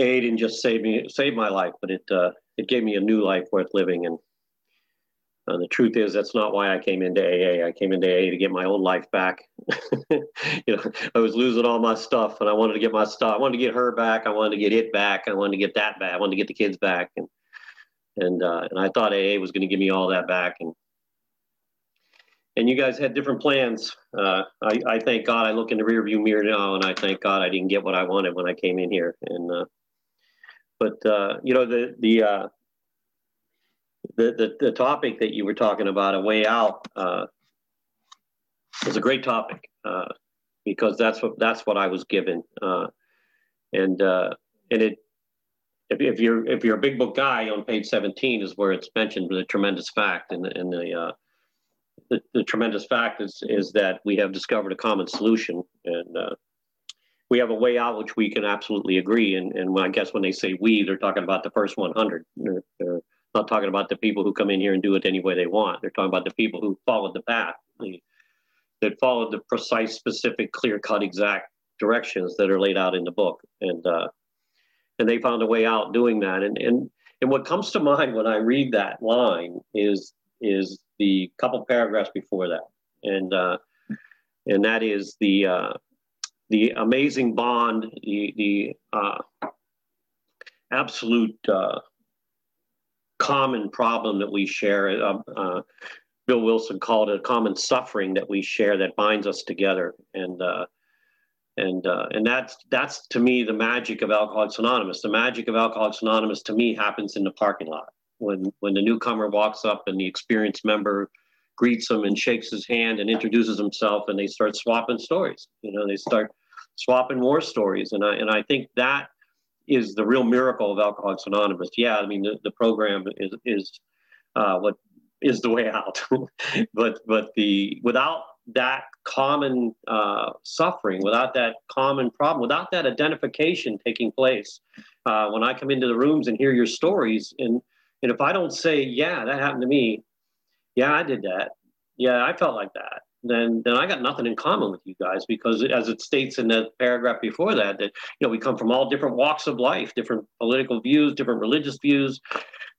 AA didn't just save me, save my life, but it uh, it gave me a new life worth living. And uh, the truth is, that's not why I came into AA. I came into AA to get my own life back. you know, I was losing all my stuff, and I wanted to get my stuff. I wanted to get her back. I wanted to get it back. I wanted to get that back. I wanted to get the kids back, and and uh, and I thought AA was going to give me all that back. And and you guys had different plans. Uh, I, I thank God I look in the rearview mirror now, and I thank God I didn't get what I wanted when I came in here. And uh, but uh, you know the the, uh, the the the topic that you were talking about, a way out, uh, is a great topic uh, because that's what that's what I was given, uh, and uh, and it. If, if you're if you're a big book guy on page 17 is where it's mentioned the tremendous fact and the in the uh, the, the, tremendous fact is, is that we have discovered a common solution and uh, we have a way out which we can absolutely agree. And, and I guess when they say we, they're talking about the first 100. They're, they're, not talking about the people who come in here and do it any way they want. They're talking about the people who followed the path, the, that followed the precise, specific, clear cut, exact directions that are laid out in the book. And, uh, and they found a way out doing that. And, and, and what comes to mind when I read that line is, is the couple paragraphs before that. And, uh, and that is the, uh, the amazing bond, the, the uh, absolute uh, common problem that we share. Uh, uh, Bill Wilson called it a common suffering that we share that binds us together, and uh, and uh, and that's that's to me the magic of Alcoholics Anonymous. The magic of Alcoholics Anonymous to me happens in the parking lot when when the newcomer walks up and the experienced member greets him and shakes his hand and introduces himself and they start swapping stories you know they start swapping war stories. And i and i think that is the real miracle of alcoholics anonymous. Yeah i mean the, the program is is uh, what is the way out. But but the without that common uh, suffering without that common problem without that identification taking place uh, when i come into the rooms and hear your stories and and if i don't say yeah that happened to me yeah, I did that. Yeah, I felt like that. Then, then I got nothing in common with you guys because, as it states in the paragraph before that, that you know we come from all different walks of life, different political views, different religious views,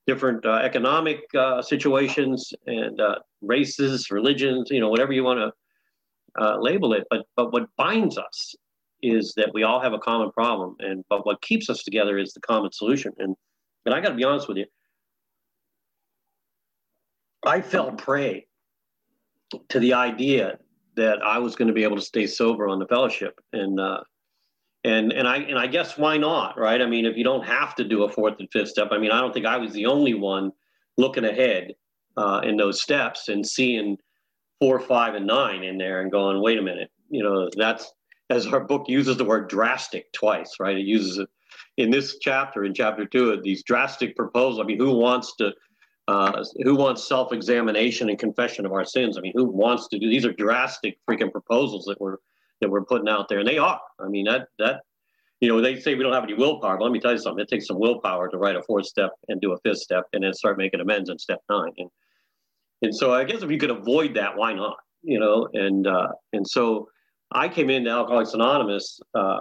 different uh, economic uh, situations, and uh, races, religions, you know, whatever you want to uh, label it. But but what binds us is that we all have a common problem, and but what keeps us together is the common solution. And and I got to be honest with you, I fell prey to the idea that I was going to be able to stay sober on the fellowship, and uh, and and I and I guess why not, right? I mean, if you don't have to do a fourth and fifth step, I mean, I don't think I was the only one looking ahead uh, in those steps and seeing four, five, and nine in there, and going, wait a minute, you know, that's as our book uses the word drastic twice, right? It uses it in this chapter, in chapter two, these drastic proposals. I mean, who wants to uh, who wants self-examination and confession of our sins? I mean, who wants to do these? Are drastic freaking proposals that we're that we're putting out there, and they are. I mean, that that you know, they say we don't have any willpower, but let me tell you something. It takes some willpower to write a fourth step and do a fifth step, and then start making amends in step nine. And and so I guess if you could avoid that, why not? You know, and uh, and so I came into Alcoholics Anonymous uh,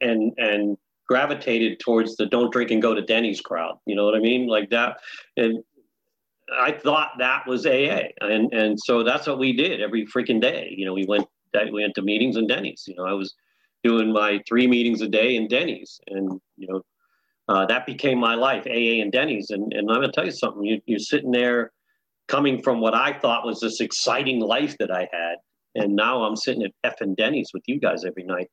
and and gravitated towards the don't drink and go to Denny's crowd. You know what I mean? Like that. And I thought that was AA, and and so that's what we did every freaking day. You know, we went we went to meetings in Denny's. You know, I was doing my three meetings a day in Denny's, and you know, uh, that became my life, AA and Denny's. And and I'm gonna tell you something. You, you're sitting there, coming from what I thought was this exciting life that I had, and now I'm sitting at effing Denny's with you guys every night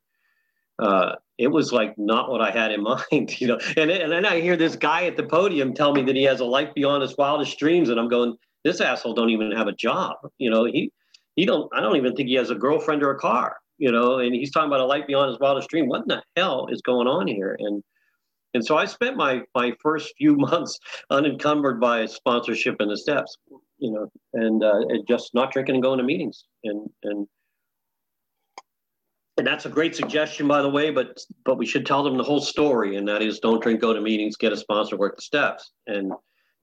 uh, it was like not what I had in mind, you know. And, and then I hear this guy at the podium tell me that he has a life beyond his wildest dreams, and I'm going, this asshole don't even have a job, you know. He he don't I don't even think he has a girlfriend or a car, you know. And he's talking about a life beyond his wildest dream. What in the hell is going on here? And and so I spent my my first few months unencumbered by sponsorship and the steps, you know, and, uh, and just not drinking and going to meetings, and and and that's a great suggestion, by the way, but but we should tell them the whole story, and that is don't drink, go to meetings, get a sponsor, work the steps, and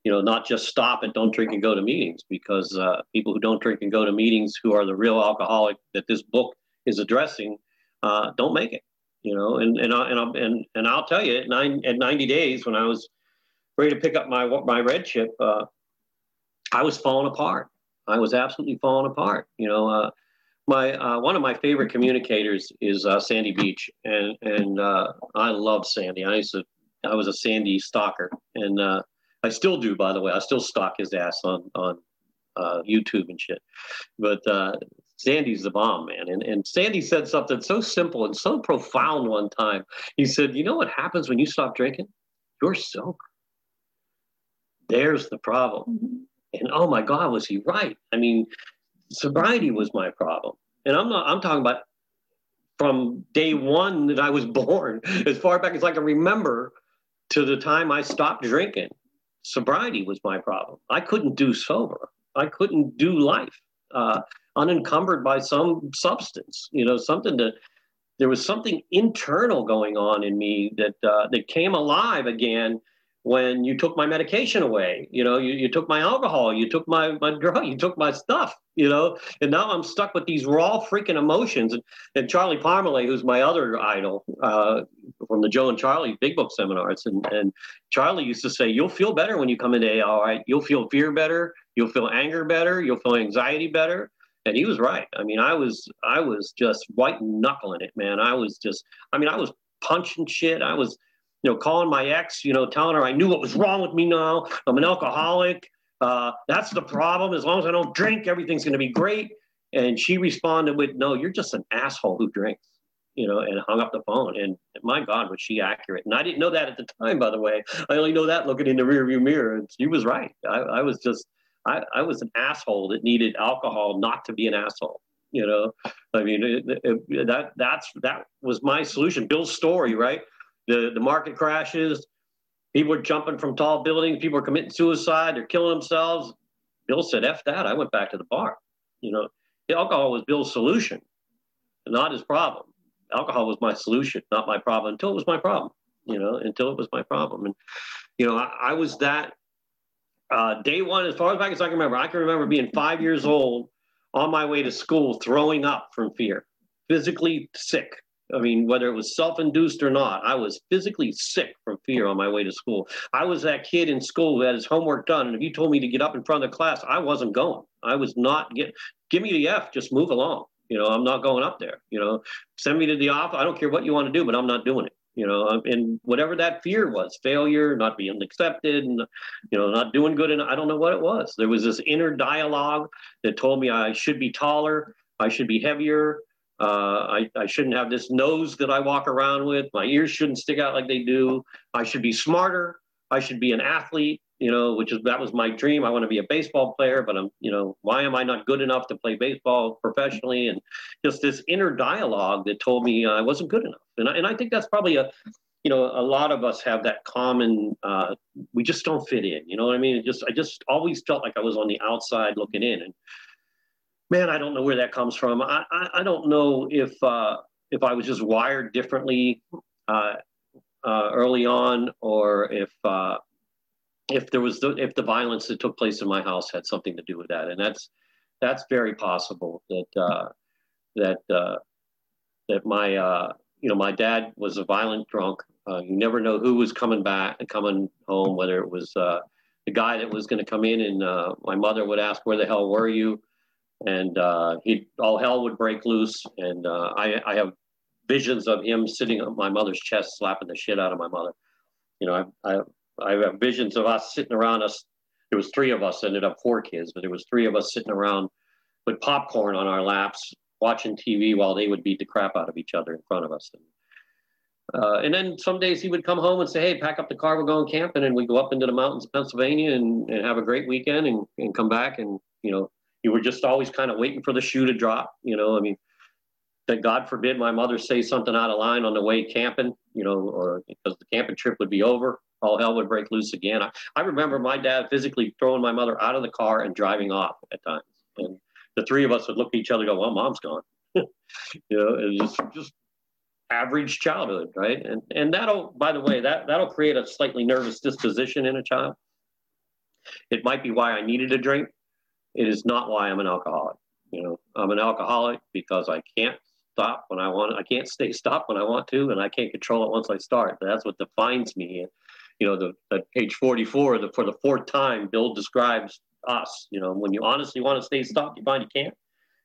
you know not just stop at don't drink and go to meetings because uh, people who don't drink and go to meetings who are the real alcoholic that this book is addressing uh, don't make it, you know. And and I, and I, and and I'll tell you, at nine at 90 days, when I was ready to pick up my my red chip, uh, I was falling apart. I was absolutely falling apart. You know, uh, my uh, one of my favorite communicators is uh, Sandy Beach, and and uh, I love Sandy. I used to, I was a Sandy stalker, and uh, I still do. By the way, I still stalk his ass on on uh, YouTube and shit. But uh, Sandy's the bomb, man. And and Sandy said something so simple and so profound one time. He said, "You know what happens when you stop drinking? You're sober. There's the problem." Mm-hmm. And oh my God, was he right? I mean, sobriety was my problem. And I'm not, I'm talking about from day one that I was born, as far back as I can remember to the time I stopped drinking. Sobriety was my problem. I couldn't do sober. I couldn't do life uh, unencumbered by some substance. You know, something that there was something internal going on in me that uh, that came alive again when you took my medication away. You know, you, you took my alcohol, you took my, my drug, you took my stuff, you know, and now I'm stuck with these raw freaking emotions. And, and Charlie Parmalee, who's my other idol uh, from the Joe and Charlie Big Book seminars, and, and Charlie used to say, You'll feel better when you come into all right? You'll feel fear better, you'll feel anger better, you'll feel anxiety better. And he was right. I mean, I was I was just white knuckling it, man. I was just I mean, I was punching shit. I was you know, calling my ex, you know, telling her I knew what was wrong with me now. I'm an alcoholic. Uh, that's the problem. As long as I don't drink, everything's going to be great. And she responded with, "No, you're just an asshole who drinks," you know, and hung up the phone. And my God, was she accurate? And I didn't know that at the time, by the way. I only know that looking in the rearview mirror. And she was right. I, I was just, I, I was an asshole that needed alcohol not to be an asshole you know i mean it, it, that that's that was my solution bill's story right the, the market crashes, people are jumping from tall buildings, people are committing suicide, they're killing themselves. Bill said, F that. I went back to the bar. You know, the alcohol was Bill's solution, not his problem. Alcohol was my solution, not my problem until it was my problem, you know, until it was my problem. And, you know, I, I was that uh, day one, as far back as I can remember, I can remember being five years old on my way to school, throwing up from fear, physically sick, I mean, whether it was self induced or not, I was physically sick from fear on my way to school. I was that kid in school who had his homework done. And if you told me to get up in front of the class, I wasn't going. I was not get give me the F, just move along. You know, I'm not going up there. You know, send me to the office. I don't care what you want to do, but I'm not doing it. You know, and whatever that fear was, failure, not being accepted, and you know, not doing good. And I don't know what it was. There was this inner dialogue that told me I should be taller, I should be heavier, uh, I, I shouldn't have this nose that I walk around with. My ears shouldn't stick out like they do. I should be smarter. I should be an athlete, you know, which is that was my dream. I want to be a baseball player, but I'm, you know, why am I not good enough to play baseball professionally? And just this inner dialogue that told me I wasn't good enough. And I, and I think that's probably a, you know, a lot of us have that common. Uh, we just don't fit in. You know what I mean? It just I just always felt like I was on the outside looking in, and man, I don't know where that comes from. I, I, I don't know if uh, if I was just wired differently uh, uh, early on, or if uh, if there was the, if the violence that took place in my house had something to do with that, and that's that's very possible that uh, that uh, that my you know my dad was a violent drunk. you never know who was coming back and coming home, whether it was the guy that was going to come in, and my mother would ask, "Where the hell were you?" And uh, he all hell would break loose. And uh, I, I have visions of him sitting on my mother's chest, slapping the shit out of my mother. You know, I, I, I have visions of us sitting around us. There was three of us, ended up four kids, but there was three of us sitting around with popcorn on our laps, watching TV while they would beat the crap out of each other in front of us. And, uh, and then some days he would come home and say, "Hey, pack up the car, we're going camping," and we go up into the mountains of Pennsylvania and, and have a great weekend and, and come back and you know you were just always kind of waiting for the shoe to drop. You know, I mean, that God forbid my mother say something out of line on the way camping, you know, or because the camping trip would be over, all hell would break loose again. I, I remember my dad physically throwing my mother out of the car and driving off at times. And the three of us would look at each other and go, well, mom's gone. you know, it's just, just average childhood, right? And and that'll, by the way, that that'll create a slightly nervous disposition in a child. It might be why I needed a drink it is not why I'm an alcoholic. You know, I'm an alcoholic because I can't stop when I want. I can't stay stopped when I want to, and I can't control it once I start. That's what defines me. You know, the, the page 44, the, for the fourth time, Bill describes us. You know, when you honestly want to stay stopped, you find you can't.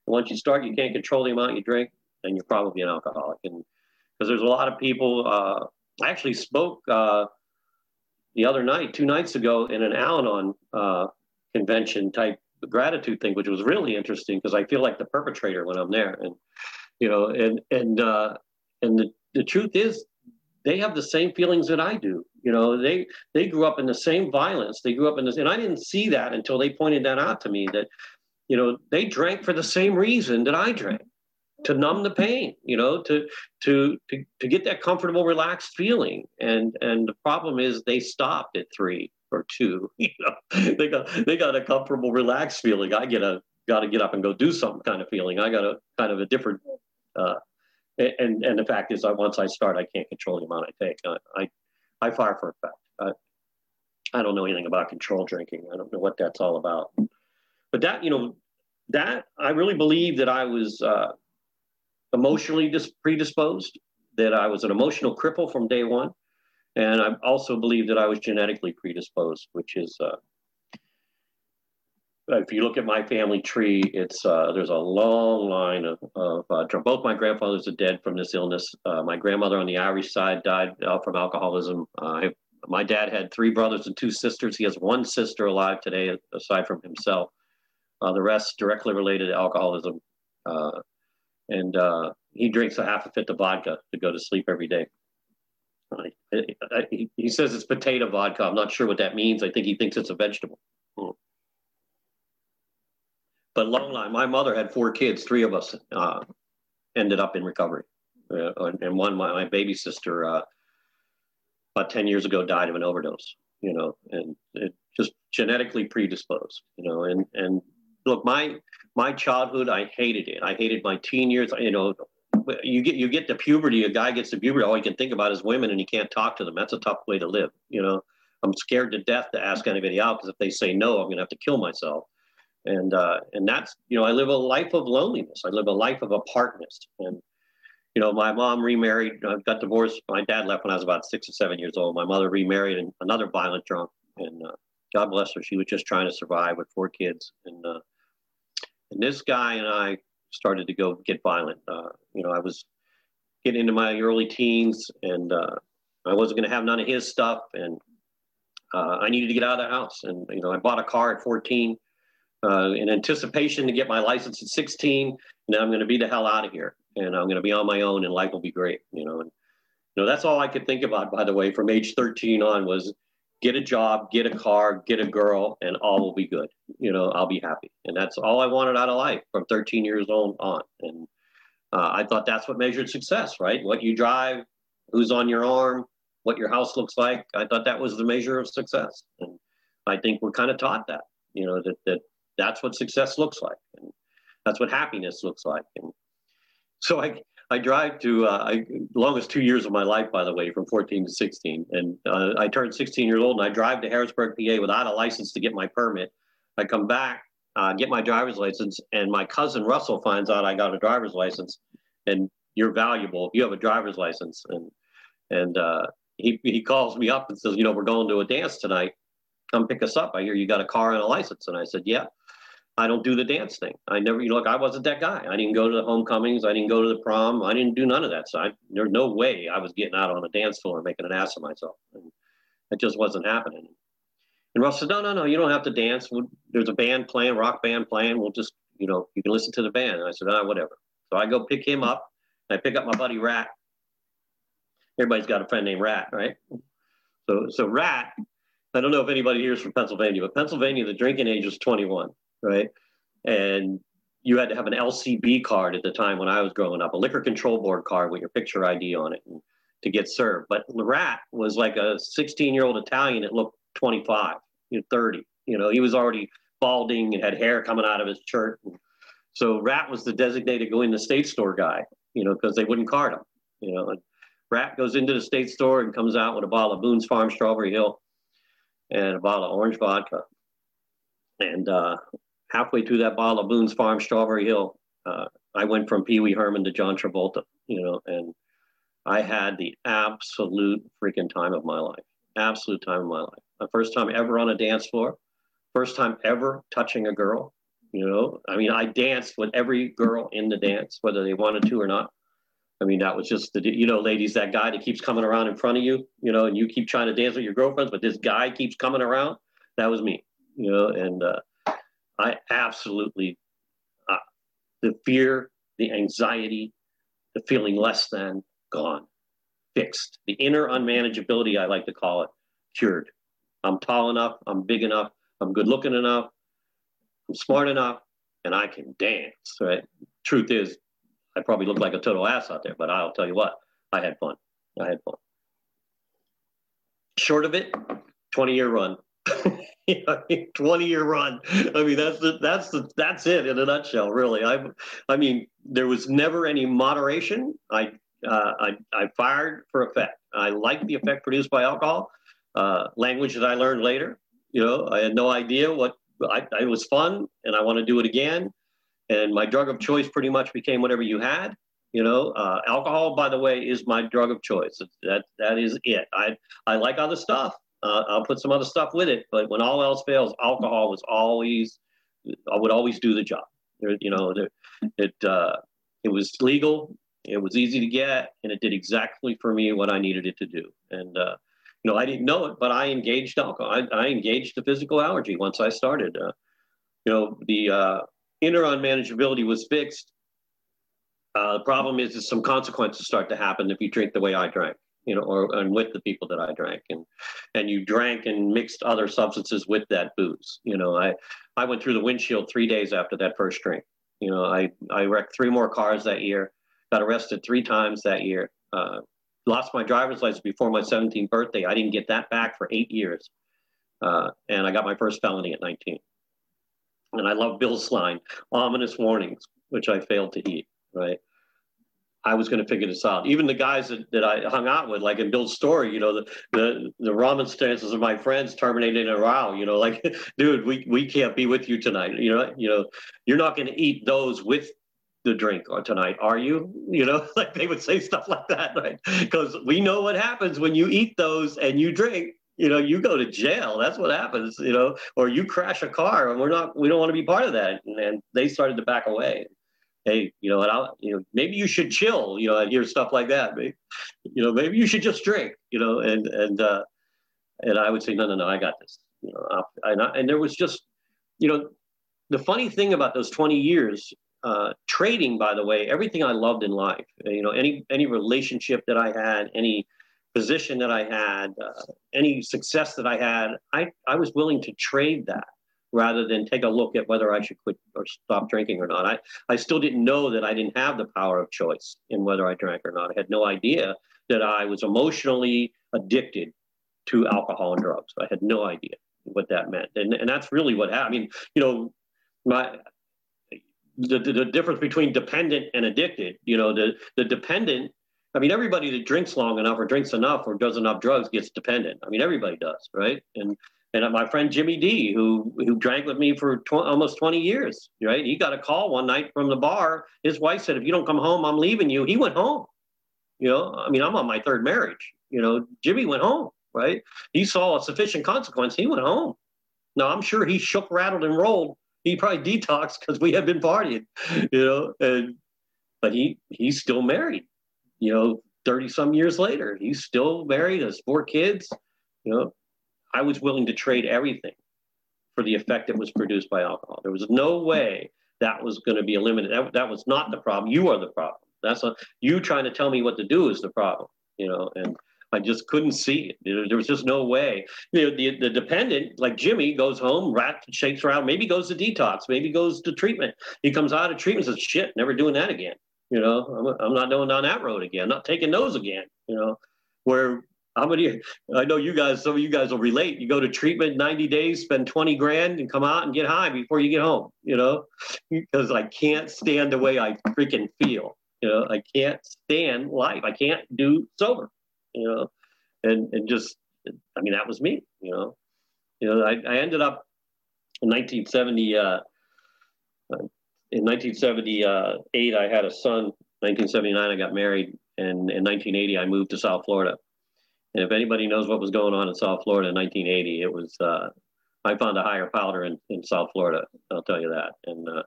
And once you start, you can't control the amount you drink, and you're probably an alcoholic. And because there's a lot of people, uh, I actually spoke uh, the other night, two nights ago, in an Al-Anon uh, convention type gratitude thing, which was really interesting because I feel like the perpetrator when I'm there. And you know, and and uh, and the, the truth is, they have the same feelings that I do. You know, they they grew up in the same violence. They grew up in this, and I didn't see that until they pointed that out to me. That you know, they drank for the same reason that I drank to numb the pain you know to to to, to get that comfortable relaxed feeling and and the problem is they stopped at three or two you know? They got they got a comfortable relaxed feeling. I get a got to get up and go do something kind of feeling. I got a kind of a different uh and and the fact is I once i start i can't control the amount i take. I i, I fire for a fact I, I don't know anything about control drinking. I don't know what that's all about. But that you know that i really believe that i was uh emotionally dis- predisposed, that I was an emotional cripple from day one. And I also believe that I was genetically predisposed, which is, uh, if you look at my family tree, it's uh, there's a long line of, of uh, both my grandfathers are dead from this illness. Uh, my grandmother on the Irish side died uh, from alcoholism. my dad had three brothers and two sisters. He has one sister alive today, aside from himself. Uh, the rest directly related to alcoholism. And he drinks a half a fifth of vodka to go to sleep every day. He, says it's potato vodka. I'm not sure what that means. I think he thinks it's a vegetable. Hmm. But long line, my mother had four kids. Three of us uh, ended up in recovery, uh, and one, my, my baby sister, uh, about ten years ago, died of an overdose. You know, and it just genetically predisposed. You know, and and look, my my childhood, I hated it. I hated my teen years. You know, you get you get to puberty. A guy gets to puberty, all he can think about is women, and he can't talk to them. That's a tough way to live. You know, I'm scared to death to ask anybody out because if they say no, I'm going to have to kill myself. And uh, and that's you know, I live a life of loneliness. I live a life of apartness. And you know, my mom remarried. I got divorced. My dad left when I was about six or seven years old. My mother remarried, and another violent drunk. And uh, God bless her, she was just trying to survive with four kids. And uh, and this guy and I started to go get violent. Uh, you know, I was getting into my early teens and uh, I wasn't going to have none of his stuff. And uh, I needed to get out of the house. And, you know, I bought a car at 14 uh, in anticipation to get my license at 16. And I'm going to be the hell out of here. And I'm going to be on my own and life will be great, you know. And, you know, that's all I could think about, by the way, from age 13 on was get a job, get a car, get a girl, and all will be good. You know, I'll be happy. And that's all I wanted out of life from 13 years old on. And uh, I thought that's what measured success, right? What you drive, who's on your arm, what your house looks like. I thought that was the measure of success. And I think we're kind of taught that, you know, that, that that's what success looks like. And that's what happiness looks like. And so I, I drive to uh, I, longest two years of my life, by the way, from 14 to 16. And uh, I turned 16 years old, and I drive to Harrisburg, PA, without a license to get my permit. I come back, uh, get my driver's license, and my cousin Russell finds out I got a driver's license, and you're valuable. You have a driver's license, and and uh, he he calls me up and says, you know, we're going to a dance tonight. Come pick us up. I hear you got a car and a license, and I said, yeah. I don't do the dance thing. I never, you know, look, I wasn't that guy. I didn't go to the homecomings. I didn't go to the prom. I didn't do none of that. So I, there's no way I was getting out on a dance floor and making an ass of myself. And it just wasn't happening. And Russ said, no, no, no, you don't have to dance. There's a band playing, rock band playing. We'll just, you know, you can listen to the band. And I said, ah, whatever. So I go pick him up. I pick up my buddy Rat. Everybody's got a friend named Rat, right? So, so Rat, I don't know if anybody here is from Pennsylvania, but Pennsylvania, the drinking age is 21 right? And you had to have an LCB card at the time when I was growing up, a liquor control board card with your picture ID on it to get served. But Rat was like a 16 year old Italian that looked 25, you know, 30. You know, he was already balding and had hair coming out of his shirt. So Rat was the designated go in the state store guy, you know, because they wouldn't card him. You know, and Rat goes into the state store and comes out with a bottle of Boone's Farm Strawberry Hill and a bottle of orange vodka. And uh, halfway through that bottle of Boone's Farm Strawberry Hill, Uh, I went from Pee Wee Herman to John Travolta, you know, and I had the absolute freaking time of my life. Absolute time of my life. My first time ever on a dance floor. First time ever touching a girl. You know, I mean, I danced with every girl in the dance, whether they wanted to or not. I mean, that was just the, you know, ladies, that guy that keeps coming around in front of you, you know, and you keep trying to dance with your girlfriends, but this guy keeps coming around. That was me, you know, and uh, I absolutely, uh, the fear, the anxiety, the feeling less than gone, fixed. The inner unmanageability, I like to call it, cured. I'm tall enough, I'm big enough, I'm good looking enough, I'm smart enough, and I can dance, right? Truth is, I probably look like a total ass out there, but I'll tell you what, I had fun. I had fun. Short of it, 20 year run. 20 year run. I mean, that's the, that's the, that's it in a nutshell, really. I, I mean, there was never any moderation. I, uh, I, I fired for effect. I liked the effect produced by alcohol. Uh, language that I learned later. You know, I had no idea what I, it was fun, and I want to do it again. And my drug of choice pretty much became whatever you had. You know, uh, alcohol, by the way, is my drug of choice. That that is it. I I like other stuff. Uh, I'll put some other stuff with it, but when all else fails, alcohol was always I would always do the job. There, you know, there, it uh, it was legal, it was easy to get, and it did exactly for me what I needed it to do. And uh, you know, I didn't know it, but I engaged alcohol. I, I engaged the physical allergy once I started. Uh, you know, the uh, inner unmanageability was fixed. Uh, the problem is, is some consequences start to happen if you drink the way I drank, you know, or and with the people that I drank, and and you drank and mixed other substances with that booze. You know, I I went through the windshield three days after that first drink. You know, I I wrecked three more cars that year, got arrested three times that year. Uh, lost my driver's license before my 17th birthday. I didn't get that back for eight years. Uh, and I got my first felony at 19. And I love Bill's line, ominous warnings, which I failed to heed, right? I was going to figure this out. Even the guys that, that I hung out with, like in Bill's story, you know, the the, the remonstrances of my friends terminated in a row. You know, like, dude, we, we can't be with you tonight. You know, you know, you're not going to eat those with the drink or tonight, are you? You know, like they would say stuff like that, right? Because we know what happens when you eat those and you drink. You know, you go to jail. That's what happens. You know, or you crash a car, and we're not. We don't want to be part of that. And, and they started to back away. Hey, you know, and I'll, you know, maybe you should chill. You know, I hear stuff like that. Maybe, you know, maybe you should just drink. You know, and and uh, and I would say, no, no, no, I got this. You know, I, I, and there was just, you know, the funny thing about those 20 years uh, trading, by the way, everything I loved in life, you know, any any relationship that I had, any position that I had, uh, any success that I had, I, I was willing to trade that rather than take a look at whether I should quit or stop drinking or not. I, I still didn't know that I didn't have the power of choice in whether I drank or not. I had no idea that I was emotionally addicted to alcohol and drugs. I had no idea what that meant. And, and that's really what happened. I mean, you know, my the, the, the difference between dependent and addicted. You know, the the dependent. I mean, everybody that drinks long enough or drinks enough or does enough drugs gets dependent. I mean, everybody does, right? And and my friend Jimmy D, who who drank with me for tw- almost 20 years, right? He got a call one night from the bar. His wife said, "If you don't come home, I'm leaving you." He went home. You know, I mean, I'm on my third marriage. You know, Jimmy went home, right? He saw a sufficient consequence. He went home. Now, I'm sure he shook, rattled, and rolled he probably detoxed because we had been partying, you know, and but he he's still married, you know, 30 some years later. He's still married, has four kids. You know, I was willing to trade everything for the effect that was produced by alcohol. There was no way that was going to be eliminated. That, that was not the problem. You are the problem. That's a, you trying to tell me what to do is the problem, you know, and I just couldn't see it. There was just no way. You know, the, the dependent, like Jimmy, goes home, rat shakes around, maybe goes to detox, maybe goes to treatment. He comes out of treatment says, shit, never doing that again. You know, I'm, I'm not going down that road again, not taking those again, you know, where how many, I know you guys, some of you guys will relate. You go to treatment 90 days, spend 20 grand and come out and get high before you get home, you know, because I can't stand the way I freaking feel. You know, I can't stand life. I can't do sober you know, and and just I mean that was me, you know, you know I, I ended up in 1970. Uh, in 1978, I had a son. 1979, I got married, and in 1980, I moved to South Florida. And if anybody knows what was going on in South Florida in 1980, it was uh, I found a higher powder in, in South Florida. I'll tell you that. And uh,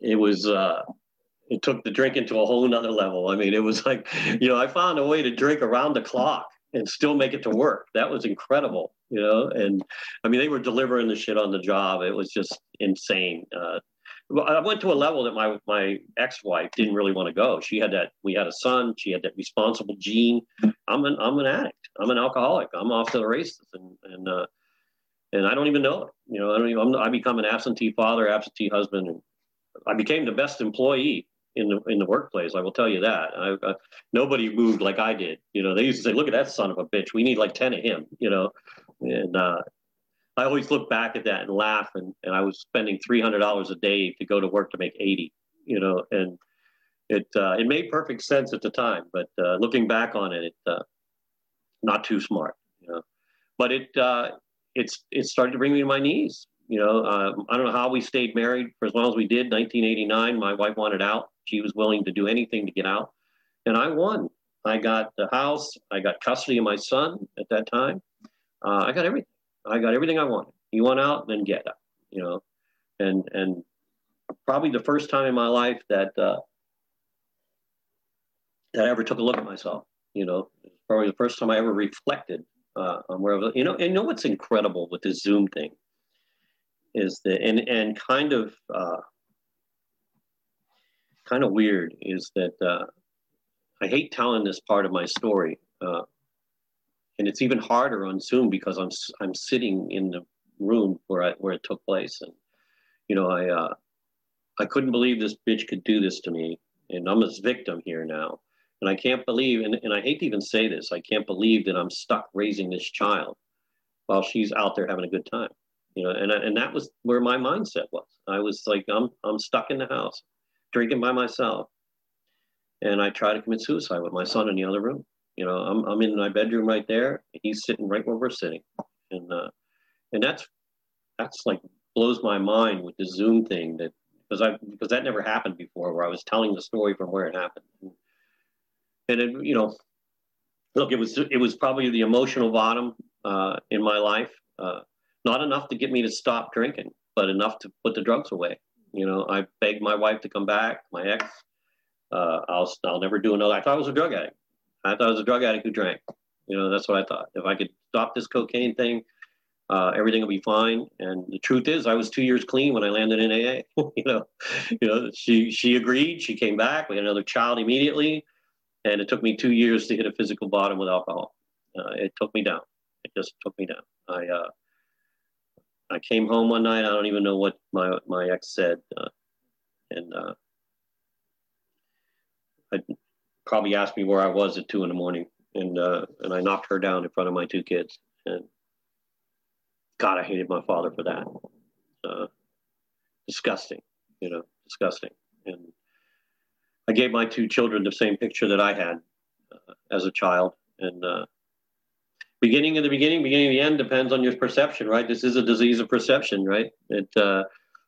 it was uh, it took the drinking to a whole nother level. I mean, it was like you know I found a way to drink around the clock and still make it to work. That was incredible, you know. And I mean, they were delivering the shit on the job. It was just insane. Uh, I went to a level that my my ex-wife didn't really want to go. She had that. We had a son. She had that responsible gene. I'm an I'm an addict. I'm an alcoholic. I'm off to the races, and and uh, and I don't even know it. You know, I don't even. I'm, I become an absentee father, absentee husband, and I became the best employee in the in the workplace. I will tell you that. I, uh, nobody moved like I did. You know, they used to say, "Look at that son of a bitch. We need like ten of him." You know, and uh, I always look back at that and laugh. And, and I was spending three hundred dollars a day to go to work to make eighty. You know, and it uh, it made perfect sense at the time, but uh, looking back on it, it uh, not too smart. You know, but it uh, it's it started to bring me to my knees. You know, um, I don't know how we stayed married for as long as we did. 1989, my wife wanted out. She was willing to do anything to get out, and I won. I got the house. I got custody of my son at that time. Uh, I got everything. I got everything I wanted. You want out, then get out. You know, and and probably the first time in my life that uh, that I ever took a look at myself. You know, probably the first time I ever reflected uh, on where I was. You know, and you know what's incredible with this Zoom thing is that, and and kind of uh, kind of weird is that uh, I hate telling this part of my story, uh, and it's even harder on Zoom because I'm I'm sitting in the room where I where it took place, and you know I uh, I couldn't believe this bitch could do this to me, and I'm a victim here now, and I can't believe, and, and I hate to even say this, I can't believe that I'm stuck raising this child while she's out there having a good time, you know, and and that was where my mindset was. I was like I'm I'm stuck in the house drinking by myself. And I try to commit suicide with my son in the other room. You know, I'm, I'm in my bedroom right there. He's sitting right where we're sitting. And, uh, and that's, that's like blows my mind with the Zoom thing that, because I, because that never happened before where I was telling the story from where it happened. And it, you know, look, it was, it was probably the emotional bottom uh, in my life. Uh, not enough to get me to stop drinking, but enough to put the drugs away. You know, I begged my wife to come back, my ex. Uh, I'll, I'll never do another. I thought I was a drug addict. I thought I was a drug addict who drank. You know, that's what I thought. If I could stop this cocaine thing, uh, everything will be fine. And the truth is, I was two years clean when I landed in AA. you know, you know, she she agreed. She came back. We had another child immediately, and it took me two years to hit a physical bottom with alcohol. Uh, it took me down. It just took me down. I uh, I came home one night. I don't even know what my my ex said, uh, and uh, I probably asked me where I was at two in the morning, and uh, and I knocked her down in front of my two kids. And God, I hated my father for that. Uh, disgusting, you know, disgusting. And I gave my two children the same picture that I had uh, as a child, and uh, beginning of the beginning, beginning of the end depends on your perception, right? This is a disease of perception, right? It.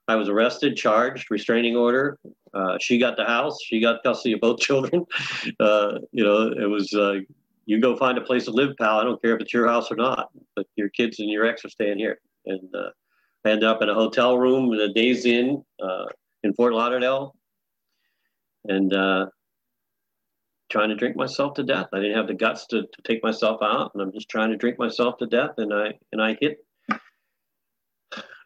I was arrested, charged, restraining order. Uh, she got the house. She got custody of both children. Uh, you know, it was uh, you go find a place to live, pal. I don't care if it's your house or not, but your kids and your ex are staying here. And uh, I ended up in a hotel room in a Days Inn uh, in Fort Lauderdale, and uh, trying to drink myself to death. I didn't have the guts to, to take myself out, and I'm just trying to drink myself to death. And I and I hit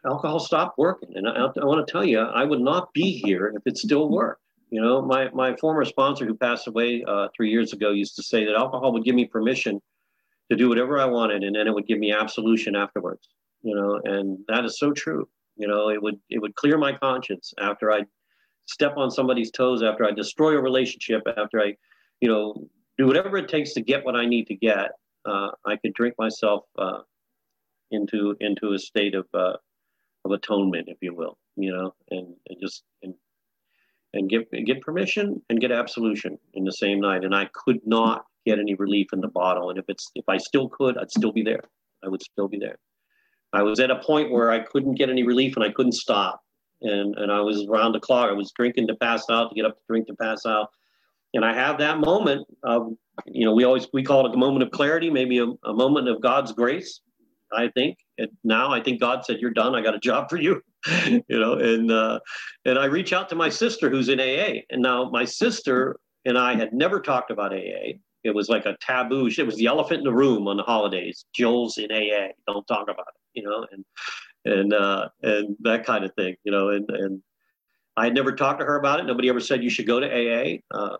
alcohol stopped working. And I, I want to tell you, I would not be here if it still worked. You know, my my former sponsor who passed away uh, three years ago used to say that alcohol would give me permission to do whatever I wanted, and then it would give me absolution afterwards. You know, and that is so true. You know, it would it would clear my conscience after I step on somebody's toes, after I destroy a relationship, after I you know, do whatever it takes to get what I need to get. Uh, I could drink myself uh, into into a state of uh, of atonement, if you will, you know, and, and just and and get get permission and get absolution in the same night. And I could not get any relief in the bottle. And if it's if I still could, I'd still be there. I would still be there. I was at a point where I couldn't get any relief and I couldn't stop. and and I was around the clock. I was drinking to pass out, to get up to drink to pass out, and I have that moment of, you know, we always we call it a moment of clarity, maybe a, a moment of God's grace. I think and now I think God said, "You're done. I got a job for you," you know, and uh, and I reach out to my sister who's in AA, and now my sister and I had never talked about AA. It was like a taboo. It was the elephant in the room on the holidays. Joel's in AA. Don't talk about it, you know, and and uh, and that kind of thing, you know. And and I had never talked to her about it. Nobody ever said you should go to AA. Uh,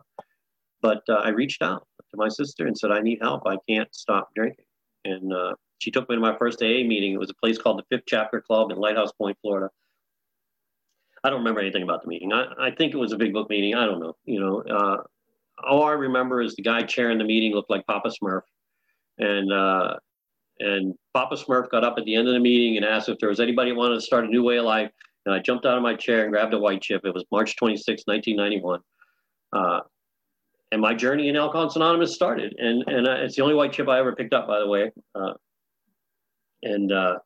but uh, I reached out to my sister and said, I need help. I can't stop drinking. And uh, she took me to my first AA meeting. It was a place called the Fifth Chapter Club in Lighthouse Point, Florida. I don't remember anything about the meeting. I, I think it was a big book meeting. I don't know. You know, uh, all I remember is the guy chairing the meeting looked like Papa Smurf, and uh, and Papa Smurf got up at the end of the meeting and asked if there was anybody who wanted to start a new way of life. And I jumped out of my chair and grabbed a white chip. It was March 26, 1991. Uh, and my journey in Alcoholics Anonymous started. And and uh, it's the only white chip I ever picked up, by the way. Uh, and uh,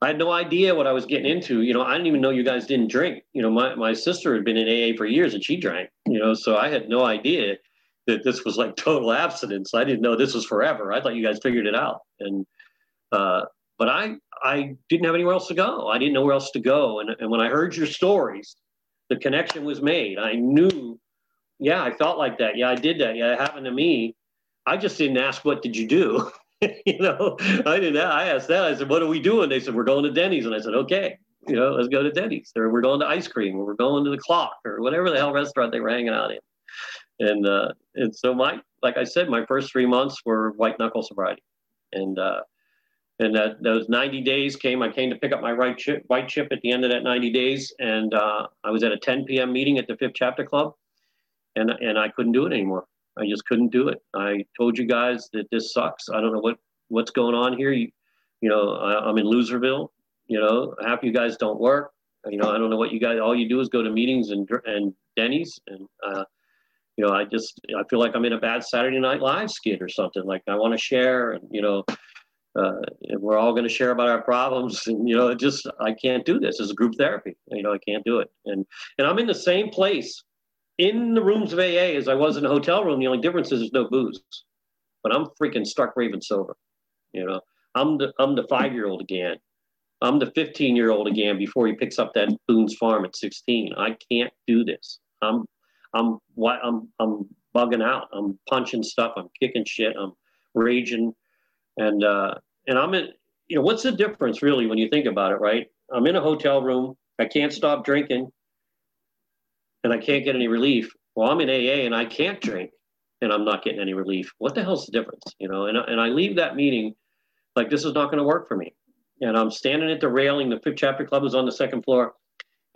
I had no idea what I was getting into. You know, I didn't even know you guys didn't drink. You know, my, my sister had been in AA for years and she drank, you know, so I had no idea that this was like total abstinence. I didn't know this was forever. I thought you guys figured it out. And, uh, but I, I didn't have anywhere else to go. I didn't know where else to go. And, and when I heard your stories, the connection was made. I knew, yeah, I felt like that. Yeah, I did that. Yeah, it happened to me. I just didn't ask, what did you do? you know, I didn't. I asked that. I said, "What are we doing?" They said, "We're going to Denny's," and I said, "Okay." You know, let's go to Denny's, or we're going to ice cream, or we're going to the clock, or whatever the hell restaurant they were hanging out in. And uh, and so my, like I said, my first three months were white knuckle sobriety, and uh, and that those 90 days came. I came to pick up my right chip, white chip at the end of that 90 days, and uh, I was at a 10 p.m. meeting at the Fifth Chapter Club, and and I couldn't do it anymore. I just couldn't do it. I told you guys that this sucks. I don't know what what's going on here. You, you know, I, am in Loserville. You know, half you guys don't work. You know, I don't know what you guys. All you do is go to meetings and and Denny's, and uh, you know, I just I feel like I'm in a bad Saturday Night Live skit or something. Like I want to share, and you know, uh, we're all going to share about our problems, and you know, just I can't do this as a group therapy. You know, I can't do it, and and I'm in the same place in the rooms of AA as I was in a hotel room. The only difference is there's no booze, but I'm freaking stark raving sober. You know, I'm the I'm the five year old again. I'm the 15 year old again before he picks up that Boone's Farm at 16. I can't do this. I'm I'm I'm I'm bugging out. I'm punching stuff. I'm kicking shit. I'm raging, and uh, and I'm in. You know, what's the difference really when you think about it? Right? I'm in a hotel room. I can't stop drinking and I can't get any relief. Well, I'm in AA and I can't drink and I'm not getting any relief. What the hell's the difference? You know, and, and I leave that meeting like this is not going to work for me. And I'm standing at the railing. The fifth chapter club is on the second floor,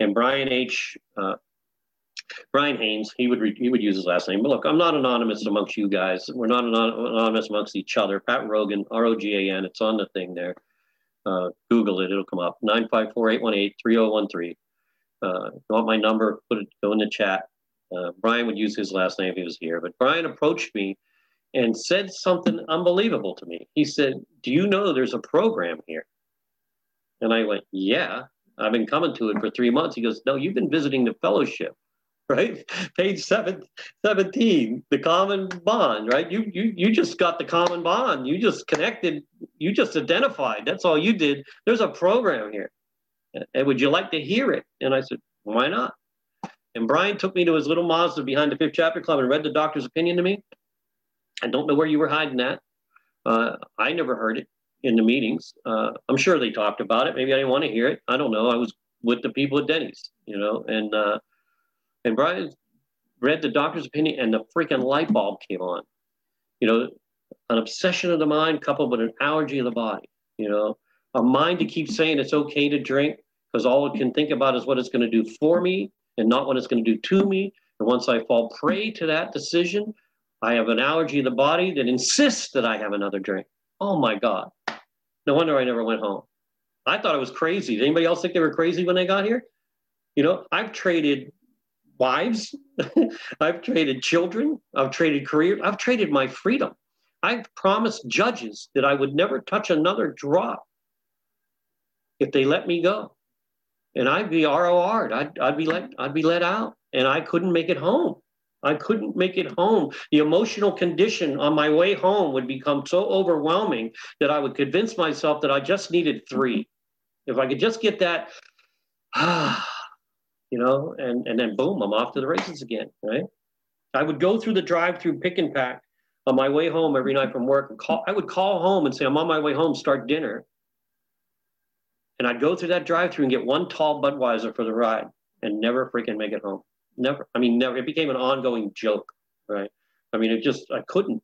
and Brian H. Uh, Brian Haynes, he would re- he would use his last name. But look, I'm not anonymous amongst you guys. We're not anonymous amongst each other. Pat Rogan, R O G A N. It's on the thing there. Uh, Google it; it'll come up. Nine five four eight one eight three zero one three. Uh, want my number? Put it. Go in the chat. Uh, Brian would use his last name if he was here. But Brian approached me and said something unbelievable to me. He said, "Do you know there's a program here?" And I went, "Yeah, I've been coming to it for three months." He goes, "No, you've been visiting the fellowship." Right, page seven, 17, the common bond. Right, you you you just got the common bond. You just connected. You just identified. That's all you did. There's a program here. And would you like to hear it? And I said, why not? And Brian took me to his little Mazda behind the Fifth Chapter Club and read the doctor's opinion to me. I don't know where you were hiding that. Uh, I never heard it in the meetings. Uh, I'm sure they talked about it. Maybe I didn't want to hear it. I don't know. I was with the people at Denny's, you know, and uh, and Brian read the doctor's opinion, and the freaking light bulb came on. You know, an obsession of the mind coupled with an allergy of the body. You know, a mind to keep saying it's okay to drink because all it can think about is what it's going to do for me and not what it's going to do to me. And once I fall prey to that decision, I have an allergy in the body that insists that I have another drink. Oh my God. No wonder I never went home. I thought I was crazy. Did anybody else think they were crazy when they got here? You know, I've traded wives, I've traded children, I've traded career, I've traded my freedom. I've promised judges that I would never touch another drop if they let me go. And I'd be ROR'd. I'd, I'd be let I'd be let out, and I couldn't make it home. I couldn't make it home. The emotional condition on my way home would become so overwhelming that I would convince myself that I just needed three. If I could just get that, you know, and, and then boom, I'm off to the races again, right? I would go through the drive through pick and pack on my way home every night from work and call, I would call home and say, I'm on my way home, start dinner. And I'd go through that drive through and get one tall Budweiser for the ride and never freaking make it home. Never. I mean, never. It became an ongoing joke, right? I mean, it just, I couldn't.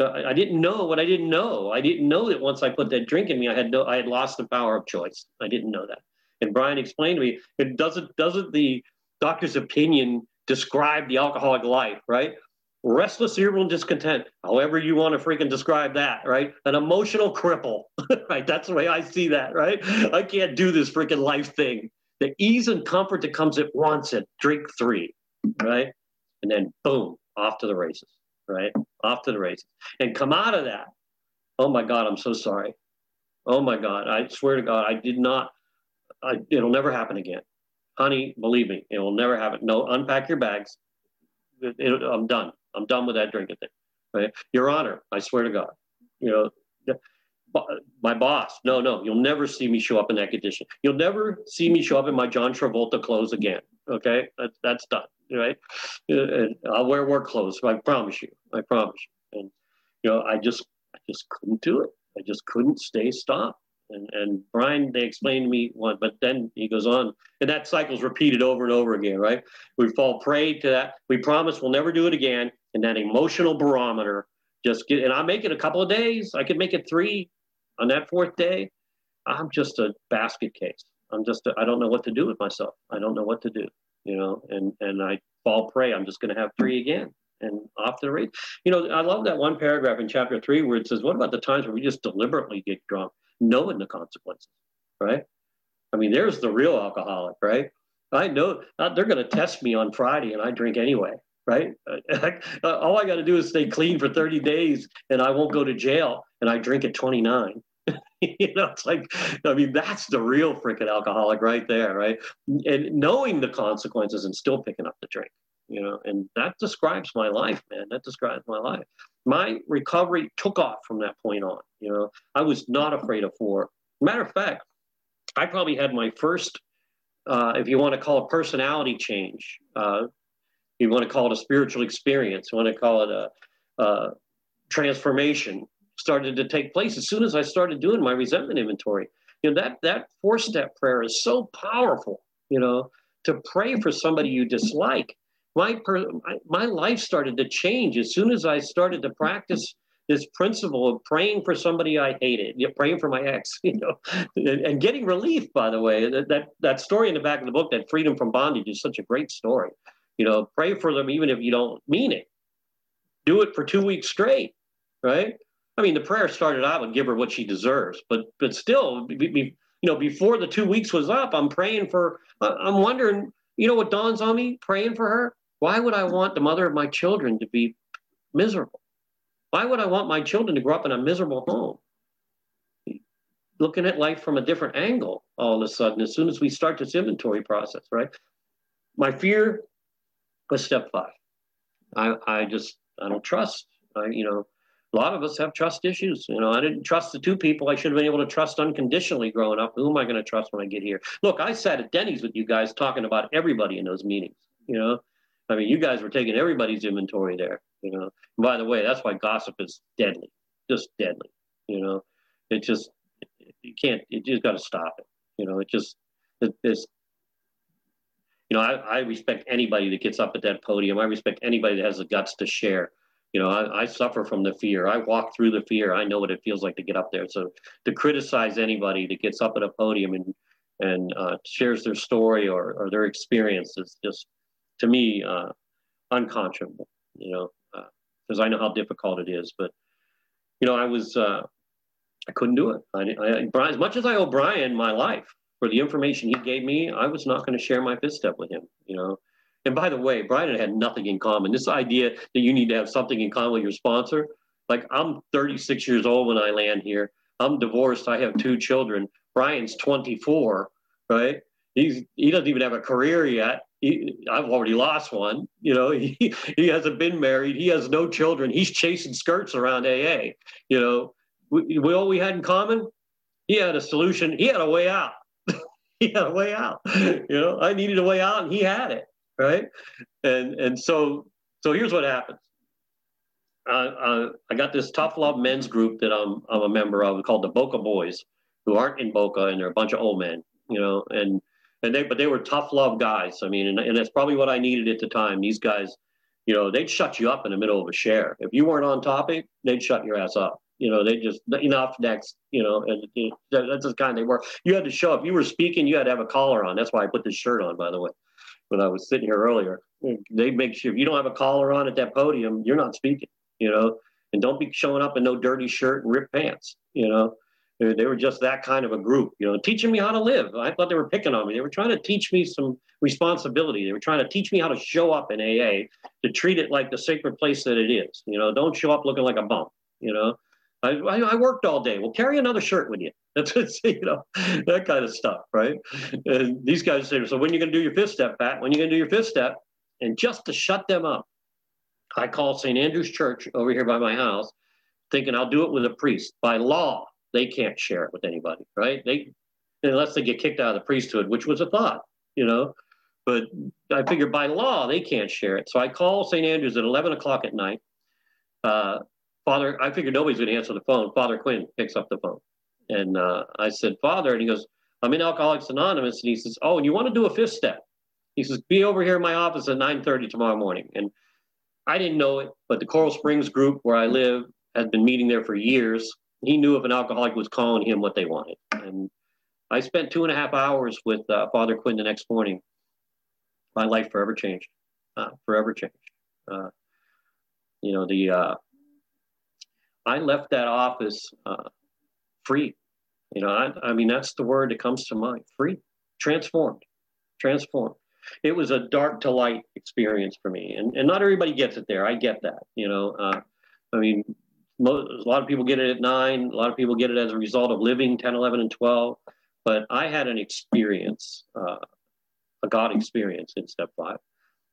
Uh, I didn't know what I didn't know. I didn't know that once I put that drink in me, I had no, I had lost the power of choice. I didn't know that. And Brian explained to me, it doesn't, doesn't the doctor's opinion describe the alcoholic life, right? Restless, irritable, discontent, however you want to freaking describe that, right? An emotional cripple, right? That's the way I see that, right? I can't do this freaking life thing. The ease and comfort that comes at once at drink three, right? And then boom, off to the races, right? Off to the races. And come out of that. Oh my God, I'm so sorry. Oh my God, I swear to God, I did not, I, it'll never happen again. Honey, believe me, it will never happen. No, unpack your bags. It, it, I'm done. I'm done with that drinking thing. Right? Your Honor, I swear to God, you know, my boss. No, no, you'll never see me show up in that condition. You'll never see me show up in my John Travolta clothes again. Okay, that's done. Right? Uh, and I'll wear work clothes. I promise you. I promise you. And you know, I just I just couldn't do it. I just couldn't stay stopped. And and Brian, they explained to me one, but then he goes on, and that cycle's repeated over and over again. Right? We fall prey to that. We promise we'll never do it again, and that emotional barometer just get. And I make it a couple of days. I could make it three on that fourth day, I'm just a basket case. I'm just, I don't know what to do with myself. I don't know what to do, you know, and, and I fall prey. I'm just going to have three again and off the race. You know, I love that one paragraph in chapter three where it says, what about the times where we just deliberately get drunk, knowing the consequences, right? I mean, there's the real alcoholic, right? I know uh, they're going to test me on Friday and I drink anyway, right? All I got to do is stay clean for 30 days and I won't go to jail and I drink at 29. you know, it's like, I mean, that's the real freaking alcoholic right there, right? And knowing the consequences and still picking up the drink, you know, and that describes my life, man. That describes my life. My recovery took off from that point on. You know, I was not afraid of four. Matter of fact, I probably had my first, uh, if you want to call it personality change, uh, you want to call it a spiritual experience, you want to call it a, a transformation started to take place as soon as I started doing my resentment inventory. You know, that that four step prayer is so powerful, you know, to pray for somebody you dislike. My, per, my, life started to change as soon as I started to practice this principle of praying for somebody I hated, you know, praying for my ex, you know, and, and, getting relief, by the way. That, that, that story in the back of the book, that freedom from bondage, is such a great story. You know, pray for them even if you don't mean it. Do it for two weeks straight, right? I mean, the prayer started out with give her what she deserves, but but still, be, be, you know, before the two weeks was up, I'm praying for. I'm wondering, you know, what dawns on me, praying for her. Why would I want the mother of my children to be miserable? Why would I want my children to grow up in a miserable home? Looking at life from a different angle all of a sudden, as soon as we start this inventory process, right? My fear was step five. I, I just I don't trust. I, you know, a lot of us have trust issues. You know, I didn't trust the two people I should have been able to trust unconditionally growing up. Who am I going to trust when I get here? Look, I sat at Denny's with you guys talking about everybody in those meetings. You know, I mean, you guys were taking everybody's inventory there. You know, and by the way, that's why gossip is deadly, just deadly. You know, it just you can't. You just got to stop it. You know, it just it, it's you know, I, I respect anybody that gets up at that podium. I respect anybody that has the guts to share you know, I, I, suffer from the fear. I walk through the fear. I know what it feels like to get up there. So to criticize anybody that gets up at a podium and and uh, shares their story or, or their experience is just, to me, uh, unconscionable. You know, because uh, I know how difficult it is. But you know, I was uh, I couldn't do it. I, I, as much as I owe Brian my life for the information he gave me, I was not going to share my fifth step with him. You know, and by the way, Brian and I had nothing in common. This idea that you need to have something in common with your sponsor, like I'm 36 years old when I land here. I'm divorced. I have two children. Brian's 24, right? he's he doesn't even have a career yet. He, I've already lost one. You know, he he hasn't been married. He has no children. He's chasing skirts around AA. You know, we, we all we had in common. He had a solution. He had a way out. a way out. You know, I needed a way out, and he had it. Right, and and so so here's what happens. Uh, I got this tough love men's group that I'm I'm a member of called the Boca Boys, who aren't in Boca, and they're a bunch of old men. You know, and and they but they were tough love guys. I mean, and, and that's probably what I needed at the time. These guys, you know, they'd shut you up in the middle of a share. If you weren't on topic, they'd shut your ass up. You know, they just enough next. You know, and you know, that's the kind they were. You had to show up. You were speaking. You had to have a collar on. That's why I put this shirt on, by the way, when I was sitting here earlier. They make sure if you don't have a collar on at that podium, you're not speaking. You know, and don't be showing up in no dirty shirt and ripped pants. You know, they were just that kind of a group, you know, teaching me how to live. I thought they were picking on me. They were trying to teach me some responsibility. They were trying to teach me how to show up in AA, to treat it like the sacred place that it is. You know, don't show up looking like a bum. You know, I, I, worked all day. Well, carry another shirt with you. That's you know, that kind of stuff, right? And these guys say, so when are you going to do your fifth step, Pat? When are you going to do your fifth step? And just to shut them up, I call St. Andrew's Church over here by my house, thinking I'll do it with a priest by law they can't share it with anybody, right? They unless they get kicked out of the priesthood, which was a thought, you know. But I figured by law they can't share it. So I call St. Andrews at 11 o'clock at night. Uh, Father, I figured nobody's going to answer the phone. Father Quinn picks up the phone, and uh, I said, Father, and he goes, I'm in Alcoholics Anonymous, and he says, Oh, and you want to do a fifth step? He says, Be over here in my office at 9:30 tomorrow morning. And I didn't know it, but the Coral Springs group where I live had been meeting there for years he knew if an alcoholic was calling him what they wanted. And I spent two and a half hours with uh, Father Quinn the next morning. My life forever changed, uh, forever changed. Uh, you know, the uh, I left that office uh, free. You know, I, I mean, that's the word that comes to mind free, transformed, transformed. It was a dark to light experience for me. And, and not everybody gets it there. I get that. You know, uh, I mean, a lot of people get it at nine. A lot of people get it as a result of living 10, 11, and 12. But I had an experience, uh, a God experience in step five.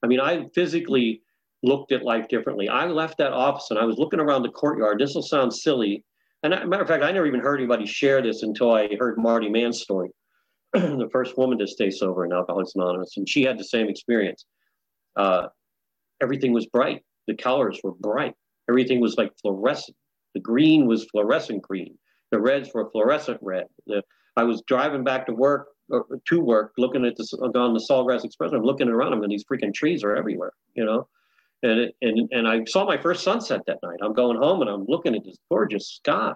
I mean, I physically looked at life differently. I left that office and I was looking around the courtyard. This will sound silly. And a matter of fact, I never even heard anybody share this until I heard Marty Mann's story, the first woman to stay sober in Alcoholics Anonymous. And she had the same experience. Uh, everything was bright. The colors were bright. Everything was like fluorescent. The green was fluorescent green. The reds were fluorescent red. The, I was driving back to work or to work, looking at this on the Sawgrass Express. I'm looking around them, and these freaking trees are everywhere, you know. And and and I saw my first sunset that night. I'm going home, and I'm looking at this gorgeous sky.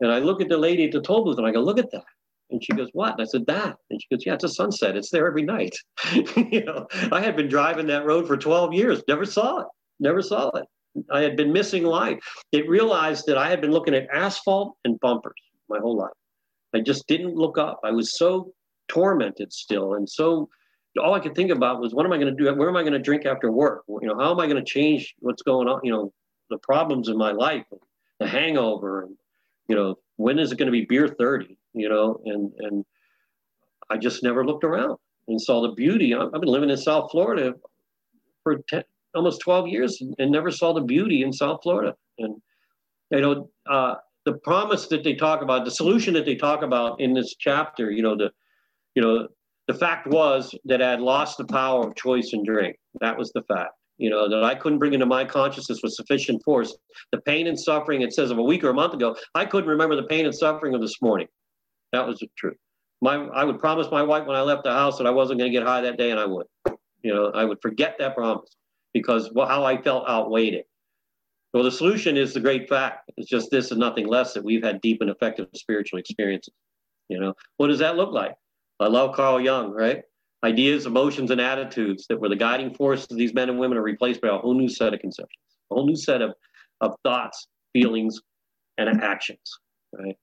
And I look at the lady at the toll booth, and I go, "Look at that." And she goes, "What?" And I said, "That." And she goes, "Yeah, it's a sunset. It's there every night." you know, I had been driving that road for 12 years, never saw it, never saw it. I had been missing life. It realized that I had been looking at asphalt and bumpers my whole life. I just didn't look up. I was so tormented still, and so all I could think about was, what am I going to do? Where am I going to drink after work? You know, how am I going to change what's going on? You know, the problems in my life, the hangover, and you know, when is it going to be beer thirty? You know, and and I just never looked around and saw the beauty. I've been living in South Florida for 10, almost 12 years and never saw the beauty in South Florida. And, you know, uh, the promise that they talk about, the solution that they talk about in this chapter, you know, the, you know, the fact was that I had lost the power of choice and drink. That was the fact. You know, that I couldn't bring into my consciousness with sufficient force the pain and suffering, it says of a week or a month ago, I couldn't remember the pain and suffering of this morning. That was the truth. My, I would promise my wife when I left the house that I wasn't going to get high that day, and I would. You know, I would forget that promise because how I felt outweighed it. Well, the solution is the great fact. It's just this and nothing less that we've had deep and effective spiritual experiences. You know, what does that look like? I love Carl Jung, right? Ideas, emotions, and attitudes that were the guiding force of these men and women are replaced by a whole new set of conceptions, a whole new set of, of thoughts, feelings, and actions, right?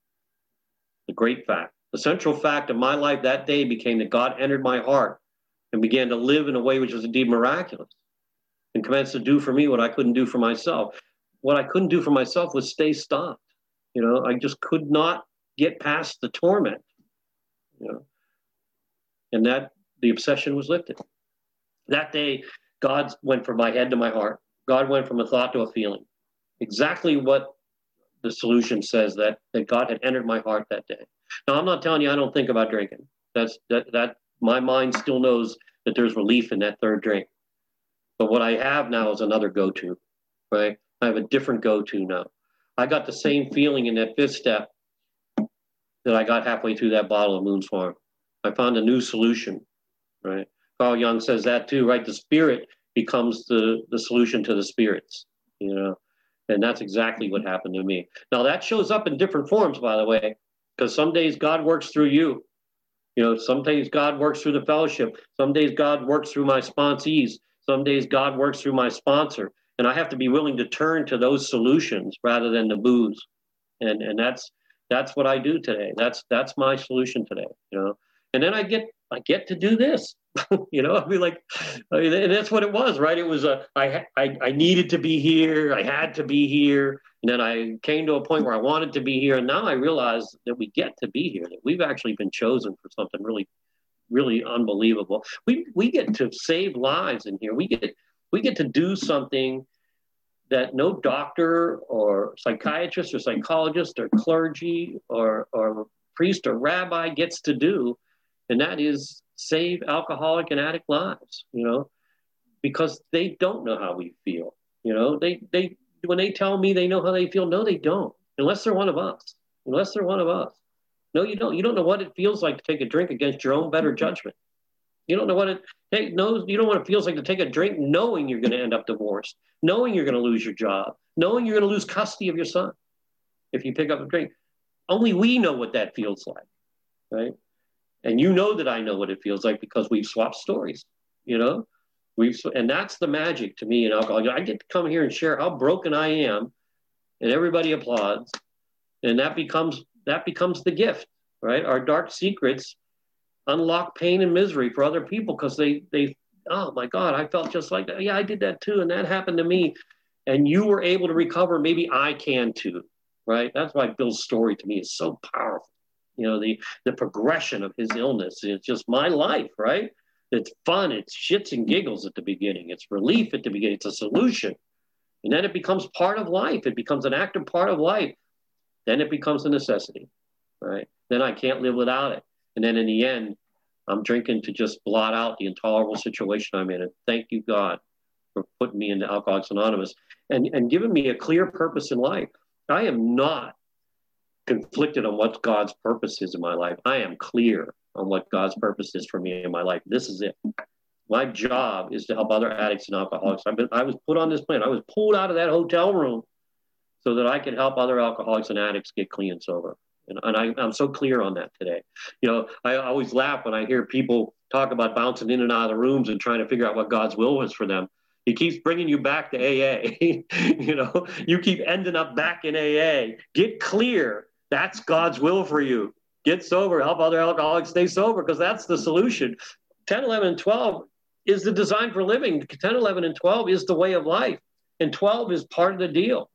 The great fact. The central fact of my life that day became that God entered my heart and began to live in a way which was indeed miraculous and commenced to do for me what I couldn't do for myself. What I couldn't do for myself was stay stopped. You know, I just could not get past the torment. You know, And that the obsession was lifted. That day, God went from my head to my heart. God went from a thought to a feeling. Exactly what the solution says that that God had entered my heart that day. Now I'm not telling you I don't think about drinking. That's that that my mind still knows that there's relief in that third drink. But what I have now is another go-to, right? I have a different go-to now. I got the same feeling in that fifth step that I got halfway through that bottle of Boone's Farm. I found a new solution, right? Carl Jung says that too, right? The spirit becomes the, the solution to the spirits, you know? And that's exactly what happened to me. Now that shows up in different forms, by the way, because some days God works through you. You know, some days God works through the fellowship. Some days God works through my sponsees. Some days God works through my sponsor. And I have to be willing to turn to those solutions rather than the booze. And and that's that's what I do today. That's that's my solution today. You know, and then I get I get to do this. you know, I mean, like, I mean, and that's what it was, right? It was a I, I I needed to be here. I had to be here, and then I came to a point where I wanted to be here, and now I realize that we get to be here. That we've actually been chosen for something really, really unbelievable. We we get to save lives in here. We get we get to do something that no doctor or psychiatrist or psychologist or clergy or or priest or rabbi gets to do and that is save alcoholic and addict lives, you know, because they don't know how we feel. You know, they they when they tell me they know how they feel, no, they don't, unless they're one of us. Unless they're one of us. No, you don't. You don't know what it feels like to take a drink against your own better judgment. You don't know what it hey, no, you don't what it feels like to take a drink knowing you're going to end up divorced, knowing you're going to lose your job, knowing you're going to lose custody of your son if you pick up a drink. Only we know what that feels like, right? And you know that I know what it feels like because we've swapped stories, you know? We've, and that's the magic to me in alcohol. I get to come here and share how broken I am, and everybody applauds, and that becomes that becomes the gift, right? Our dark secrets unlock pain and misery for other people because they they oh my God, I felt just like that. Yeah, I did that too, and that happened to me, and you were able to recover. Maybe I can too, right? That's why Bill's story to me is so powerful you know the the progression of his illness. It's just my life right? It's fun it's shits and giggles at the beginning. It's relief at the beginning it's a solution. And then it becomes part of life. It becomes an active part of life. Then it becomes a necessity right? Then i can't live without it. And then in the end i'm drinking to just blot out the intolerable situation i'm in. And thank you god for putting me into alcoholics anonymous and and giving me a clear purpose in life. I am not conflicted on what God's purpose is in my life. I am clear on what God's purpose is for me in my life. This is it. My job is to help other addicts and alcoholics. I've been, I was put on this plan. I was pulled out of that hotel room so that I could help other alcoholics and addicts get clean and sober. And, and I, I'm so clear on that today. You know, I always laugh when I hear people talk about bouncing in and out of the rooms and trying to figure out what God's will was for them. He keeps bringing you back to AA. you know, you keep ending up back in AA. Get clear that's God's will for you. Get sober, help other alcoholics stay sober, because that's the solution. 10, 11, and 12 is the design for living. 10, 11, and 12 is the way of life. And 12 is part of the deal.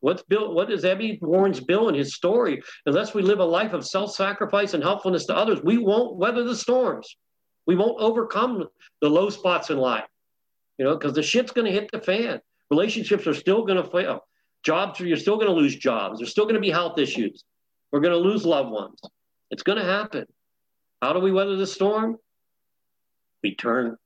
What's Bill? What is Ebby Warren's Bill in his story? Unless we live a life of self-sacrifice and helpfulness to others, we won't weather the storms. We won't overcome the low spots in life. You know, because the shit's going to hit the fan. Relationships are still going to fail. Jobs, you're still going to lose jobs. There's still going to be health issues. We're going to lose loved ones. It's going to happen. How do we weather the storm? We turn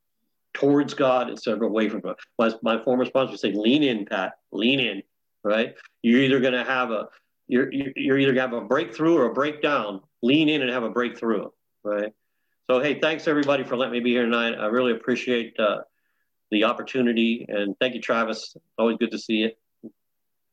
towards God instead of away from God. My, my former sponsor say, lean in, Pat, lean in, right? You're either going to have a, you're, you're either going to have a breakthrough or a breakdown. Lean in and have a breakthrough, right? So, hey, thanks everybody for letting me be here tonight. I really appreciate uh, the opportunity. And thank you, Travis. Always good to see you.